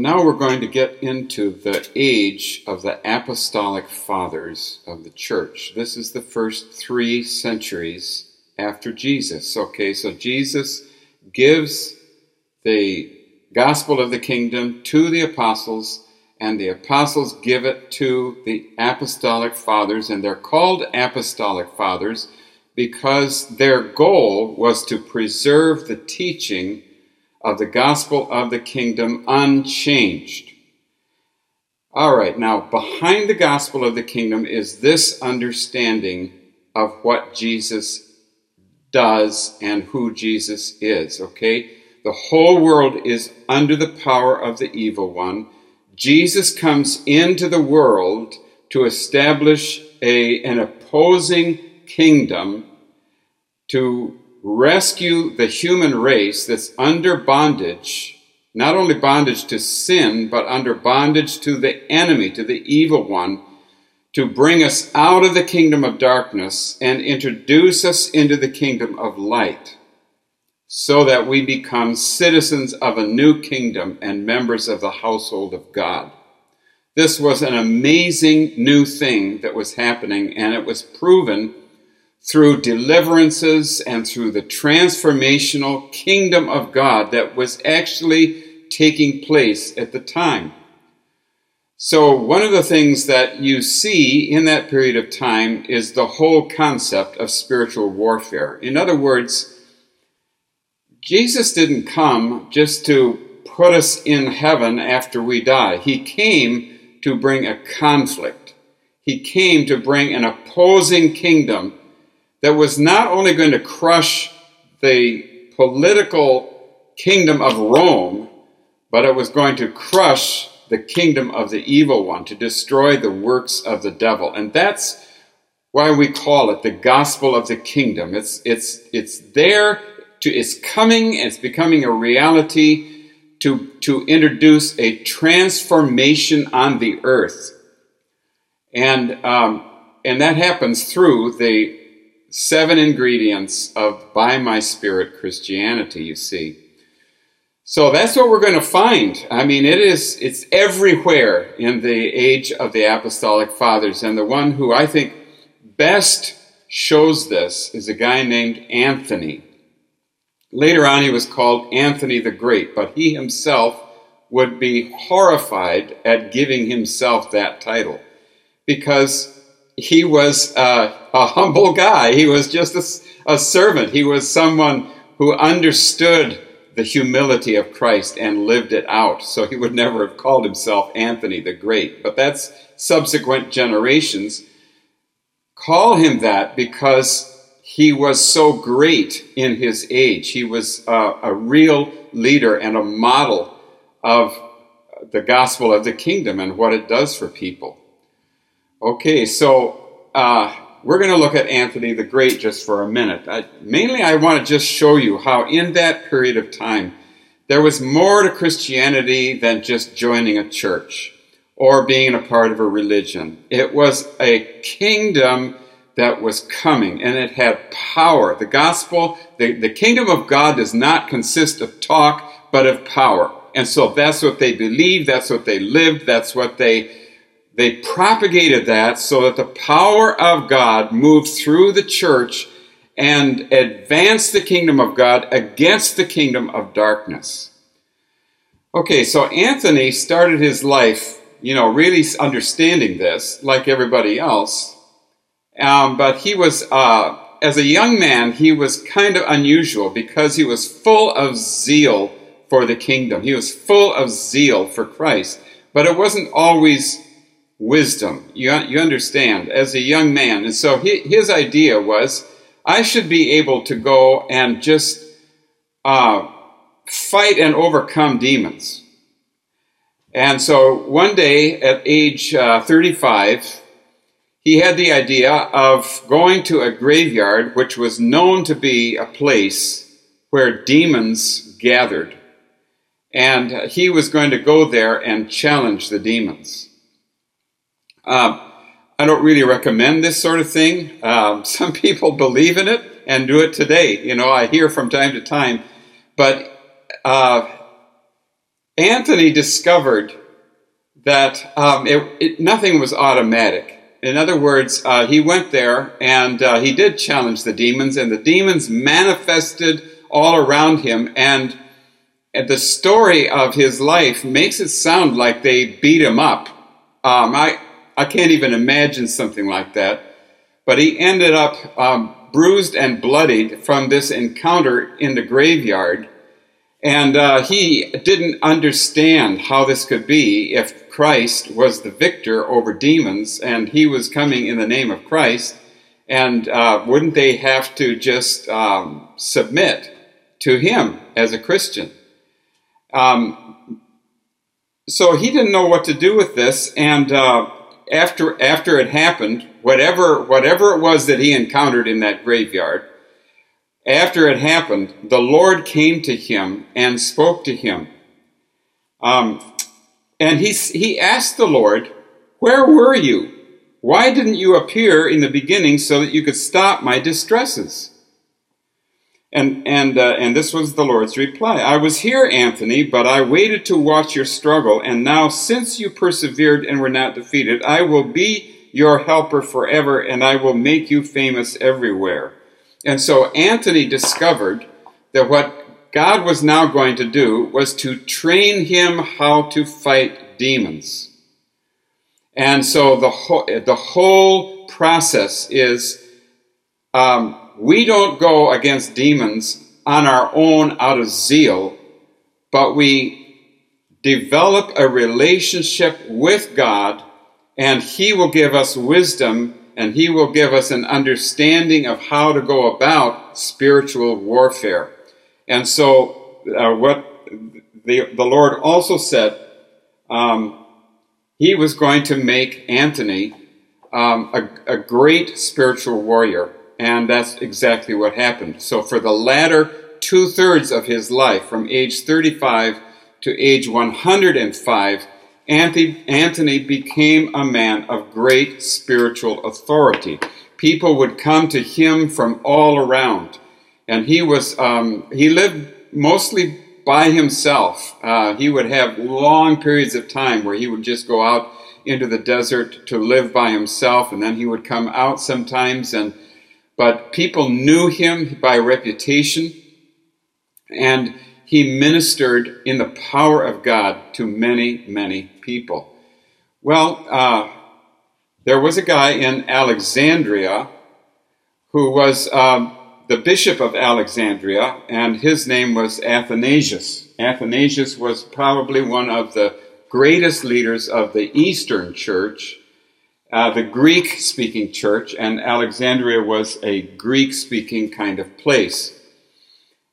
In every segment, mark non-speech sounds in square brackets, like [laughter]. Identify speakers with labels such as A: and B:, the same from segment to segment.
A: now we're going to get into the age of the apostolic fathers of the church. This is the first three centuries after Jesus. Okay, so Jesus gives the gospel of the kingdom to the apostles, and the apostles give it to the apostolic fathers, and they're called apostolic fathers because their goal was to preserve the teaching of the gospel of the kingdom unchanged. All right, now behind the gospel of the kingdom is this understanding of what Jesus does and who Jesus is, okay? The whole world is under the power of the evil one. Jesus comes into the world to establish a, an opposing kingdom to rescue the human race that's under bondage, not only bondage to sin, but under bondage to the enemy, to the evil one, to bring us out of the kingdom of darkness and introduce us into the kingdom of light, so that we become citizens of a new kingdom and members of the household of God. This was an amazing new thing that was happening, and it was proven through deliverances and through the transformational kingdom of God that was actually taking place at the time. So, one of the things that you see in that period of time is the whole concept of spiritual warfare. In other words, Jesus didn't come just to put us in heaven after we die. He came to bring a conflict. He came to bring an opposing kingdom that was not only going to crush the political kingdom of Rome, but it was going to crush the kingdom of the evil one, to destroy the works of the devil. And that's why we call it the gospel of the kingdom. It's, it's, it's there to, it's coming, it's becoming a reality to, to introduce a transformation on the earth. And, um, and that happens through the seven ingredients of By My Spirit Christianity, you see. So that's what we're going to find. I mean, it is, it's everywhere in the age of the Apostolic Fathers. And the one who I think best shows this is a guy named Anthony. Later on, he was called Anthony the Great, but he himself would be horrified at giving himself that title because he was uh, a humble guy. He was just a, a servant. He was someone who understood the humility of Christ and lived it out. So he would never have called himself Anthony the Great. But that's subsequent generations call him that because he was so great in his age. He was uh, a real leader and a model of the gospel of the kingdom and what it does for people. Okay, so uh, we're going to look at Anthony the Great just for a minute. I, mainly, I want to just show you how, in that period of time, there was more to Christianity than just joining a church or being a part of a religion. It was a kingdom that was coming and it had power. The gospel, the, the kingdom of God does not consist of talk, but of power. And so that's what they believed, that's what they lived, that's what they they propagated that so that the power of God moved through the church and advanced the kingdom of God against the kingdom of darkness. Okay, so Anthony started his life, you know, really understanding this, like everybody else. Um, but he was, uh, as a young man, he was kind of unusual because he was full of zeal for the kingdom. He was full of zeal for Christ. But it wasn't always wisdom. You, you understand, as a young man. And so he, his idea was I should be able to go and just uh, fight and overcome demons. And so one day at age uh, 35, he had the idea of going to a graveyard which was known to be a place where demons gathered. And he was going to go there and challenge the demons. Um, I don't really recommend this sort of thing. Um, [laughs] some people believe in it and do it today. You know, I hear from time to time. But uh, Anthony discovered that um, it, it, nothing was automatic. In other words, uh, he went there and uh, he did challenge the demons, and the demons manifested all around him. And, the story of his life makes it sound like they beat him up. Um, I, I can't even imagine something like that. But he ended up um, bruised and bloodied from this encounter in the graveyard. And uh, he didn't understand how this could be if Christ was the victor over demons and he was coming in the name of Christ. And uh, wouldn't they have to just um, submit to him as a Christian? Um, so he didn't know what to do with this. And uh, after after it happened, whatever whatever it was that he encountered in that graveyard, after it happened, the Lord came to him and spoke to him. Um, and he, he asked the Lord, Where were you? Why didn't you appear in the beginning so that you could stop my distresses? And, and, uh, and this was the Lord's reply I was here, Anthony, but I waited to watch your struggle, and now, since you persevered and were not defeated, I will be your helper forever, and I will make you famous everywhere. And so Anthony discovered that what God was now going to do was to train him how to fight demons. And so the whole, the whole process is um, we don't go against demons on our own out of zeal, but we develop a relationship with God, and He will give us wisdom and He will give us an understanding of how to go about spiritual warfare. And so, uh, what the, the Lord also said, um, He was going to make Anthony um, a, a great spiritual warrior. And that's exactly what happened. So, for the latter two thirds of his life, from age 35 to age 105, Anthony became a man of great spiritual authority. People would come to him from all around, and he was um, he lived mostly by himself. Uh, he would have long periods of time where he would just go out into the desert to live by himself, and then he would come out sometimes and but people knew him by reputation, and he ministered in the power of God to many, many people. Well, uh, there was a guy in Alexandria who was uh, the bishop of Alexandria, and his name was Athanasius. Athanasius was probably one of the greatest leaders of the Eastern Church uh, the Greek speaking church, and Alexandria was a Greek speaking kind of place.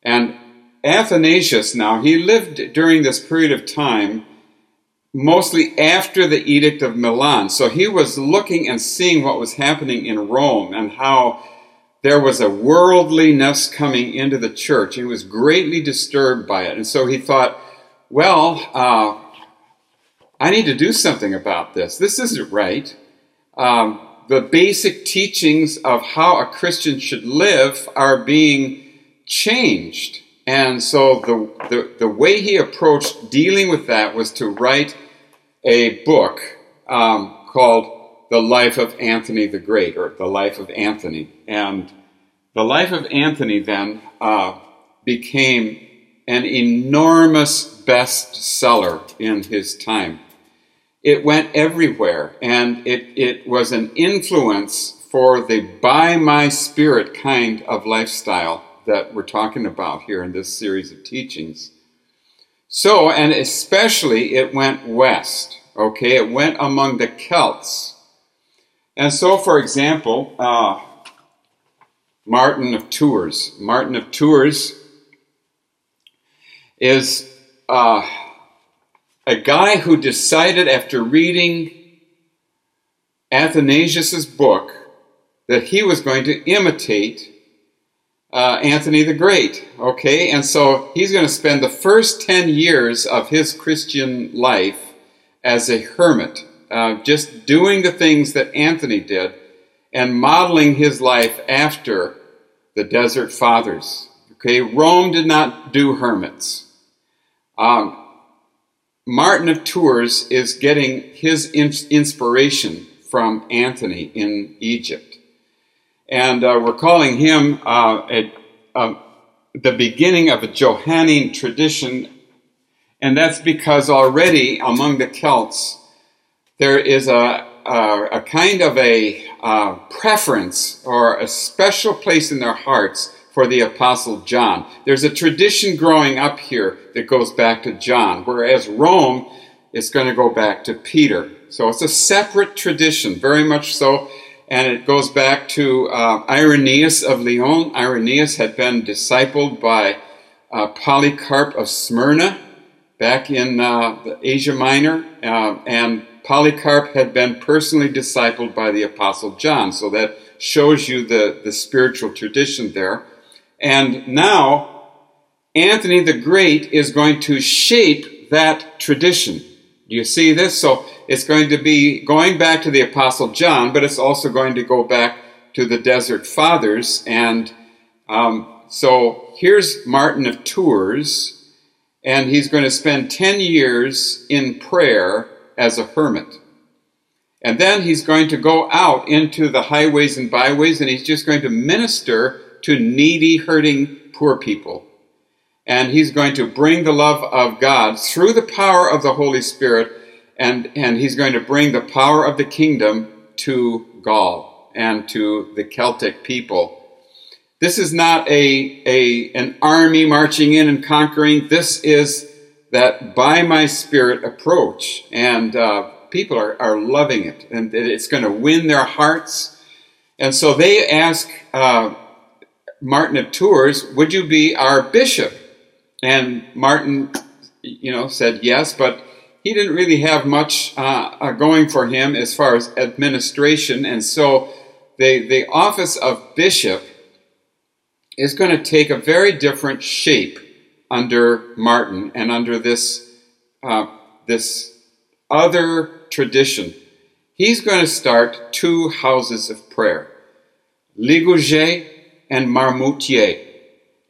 A: And Athanasius, now, he lived during this period of time mostly after the Edict of Milan. So he was looking and seeing what was happening in Rome and how there was a worldliness coming into the church. He was greatly disturbed by it. And so he thought, well, uh, I need to do something about this. This isn't right um, the basic teachings of how a Christian should live are being changed. And so the, the, the way he approached dealing with that was to write a book um, called The Life of Anthony the Great, or The Life of Anthony. And The Life of Anthony then uh, became an enormous bestseller in his time it went everywhere and it, it was an influence for the by my spirit kind of lifestyle that we're talking about here in this series of teachings. So, and especially it went west, okay? It went among the Celts. And so, for example, uh, Martin of Tours. Martin of Tours is. Uh, a guy who decided after reading Athanasius' book that he was going to imitate uh, Anthony the Great. Okay, and so he's going to spend the first 10 years of his Christian life as a hermit, uh, just doing the things that Anthony did and modeling his life after the desert fathers. Okay, Rome did not do hermits. Um, Martin of Tours is getting his inspiration from Anthony in Egypt. And uh, we're calling him uh, a, a, the beginning of a Johannine tradition. And that's because already among the Celts, there is a, a, a kind of a uh, preference or a special place in their hearts for the Apostle John. There's a tradition growing up here that goes back to John, whereas Rome is going to go back to Peter. So it's a separate tradition, very much so, and it goes back to uh, Irenaeus of Lyon. Irenaeus had been discipled by uh, Polycarp of Smyrna back in uh, Asia Minor, uh, and Polycarp had been personally discipled by the Apostle John. So that shows you the, the spiritual tradition there. And now, Anthony the Great is going to shape that tradition. Do you see this? So it's going to be going back to the Apostle John, but it's also going to go back to the Desert Fathers. And um, so here's Martin of Tours, and he's going to spend 10 years in prayer as a hermit. And then he's going to go out into the highways and byways, and he's just going to minister to needy, hurting, poor people. And he's going to bring the love of God through the power of the Holy Spirit, and, and he's going to bring the power of the kingdom to Gaul and to the Celtic people. This is not a, a, an army marching in and conquering. This is that by my spirit approach. And uh, people are, are loving it, and it's going to win their hearts. And so they ask uh, Martin of Tours, Would you be our bishop? And Martin, you know, said yes, but he didn't really have much uh, uh going for him as far as administration. And so the, the office of bishop is going to take a very different shape under Martin and under this, uh, this other tradition. He's going to start two houses of prayer Ligugé and Marmoutier.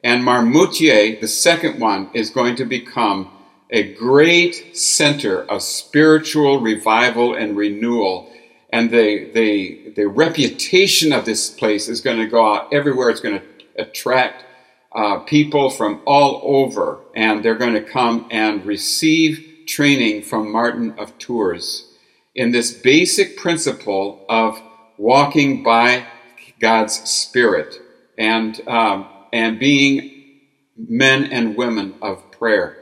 A: And Marmoutier, the second one, is going to become a great center of spiritual revival and renewal. And the, the, the reputation of this place is going to go out everywhere. It's going to attract uh, people from all over, and they're going to come and receive training from Martin of Tours in this basic principle of walking by God's Spirit and, um, and being men and women of prayer.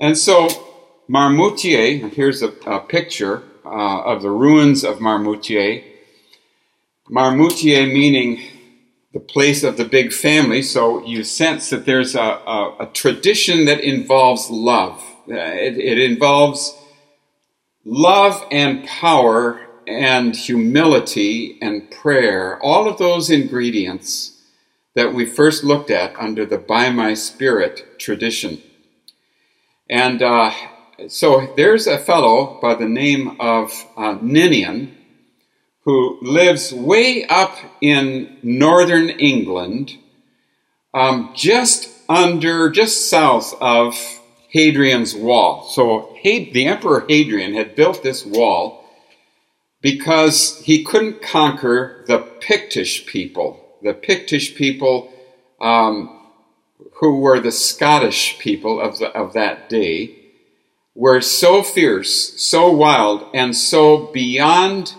A: And so, Marmoutier, here's a, a picture uh, of the ruins of Marmoutier. Marmoutier meaning the place of the big family, so you sense that there's a, a, a tradition that involves love. It, it involves love and power and humility and prayer, all of those ingredients that we first looked at under the By My Spirit tradition. And uh, so there's a fellow by the name of uh, Ninian who lives way up in northern England, um, just under, just south of Hadrian's Wall. So the Emperor Hadrian had built this wall because he couldn't conquer the Pictish people. The Pictish people, um, who were the Scottish people of, the, of that day, were so fierce, so wild, and so beyond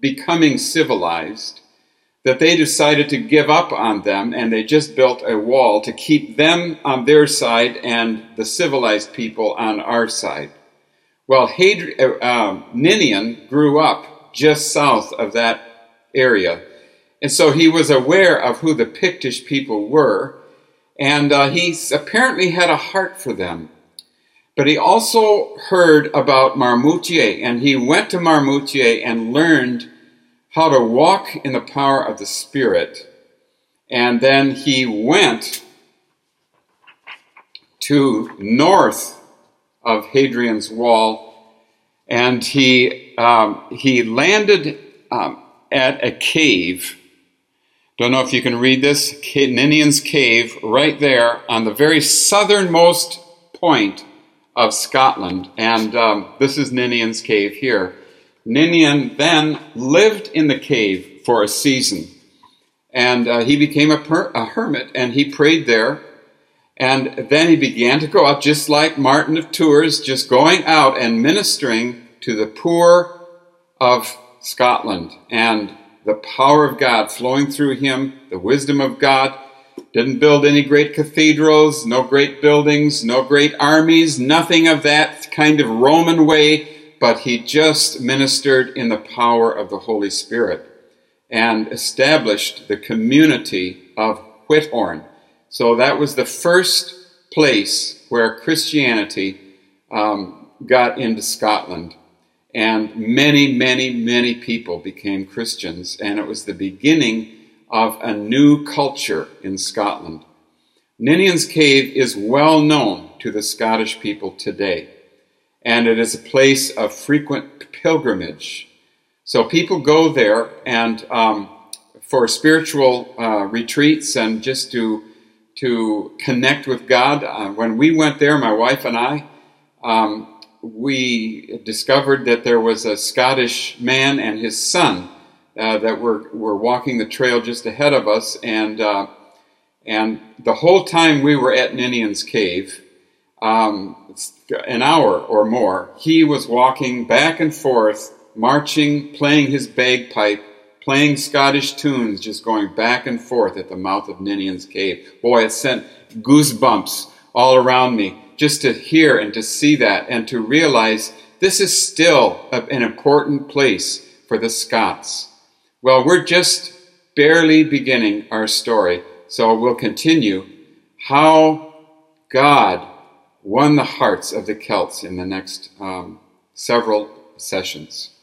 A: becoming civilized that they decided to give up on them and they just built a wall to keep them on their side and the civilized people on our side. Well, Hadri- uh, um, Ninian grew up just south of that area. And so he was aware of who the Pictish people were, and uh, he apparently had a heart for them. But he also heard about Marmoutier, and he went to Marmoutier and learned how to walk in the power of the Spirit. And then he went to north of Hadrian's Wall, and he um, he landed um, at a cave. Don't know if you can read this. Ninian's cave, right there on the very southernmost point of Scotland, and um, this is Ninian's cave here. Ninian then lived in the cave for a season, and uh, he became a, per- a hermit, and he prayed there. And then he began to go out, just like Martin of Tours, just going out and ministering to the poor of Scotland. And the power of God flowing through him, the wisdom of God. Didn't build any great cathedrals, no great buildings, no great armies, nothing of that kind of Roman way, but he just ministered in the power of the Holy Spirit and established the community of Whithorn. So that was the first place where Christianity um, got into Scotland. And many, many, many people became Christians, and it was the beginning of a new culture in Scotland. Ninian's Cave is well known to the Scottish people today, and it is a place of frequent pilgrimage. So people go there and um, for spiritual uh, retreats and just to to connect with God. Uh, when we went there, my wife and I, um, we discovered that there was a Scottish man and his son uh, that were, were walking the trail just ahead of us, and uh, and the whole time we were at Ninian's cave, um, an hour or more, he was walking back and forth, marching, playing his bagpipe, playing Scottish tunes, just going back and forth at the mouth of Ninian's cave. Boy, it sent goosebumps all around me just to hear and to see that and to realize this is still an important place for the Scots. Well, we're just barely beginning our story, so we'll continue how God won the hearts of the Celts in the next um, several sessions.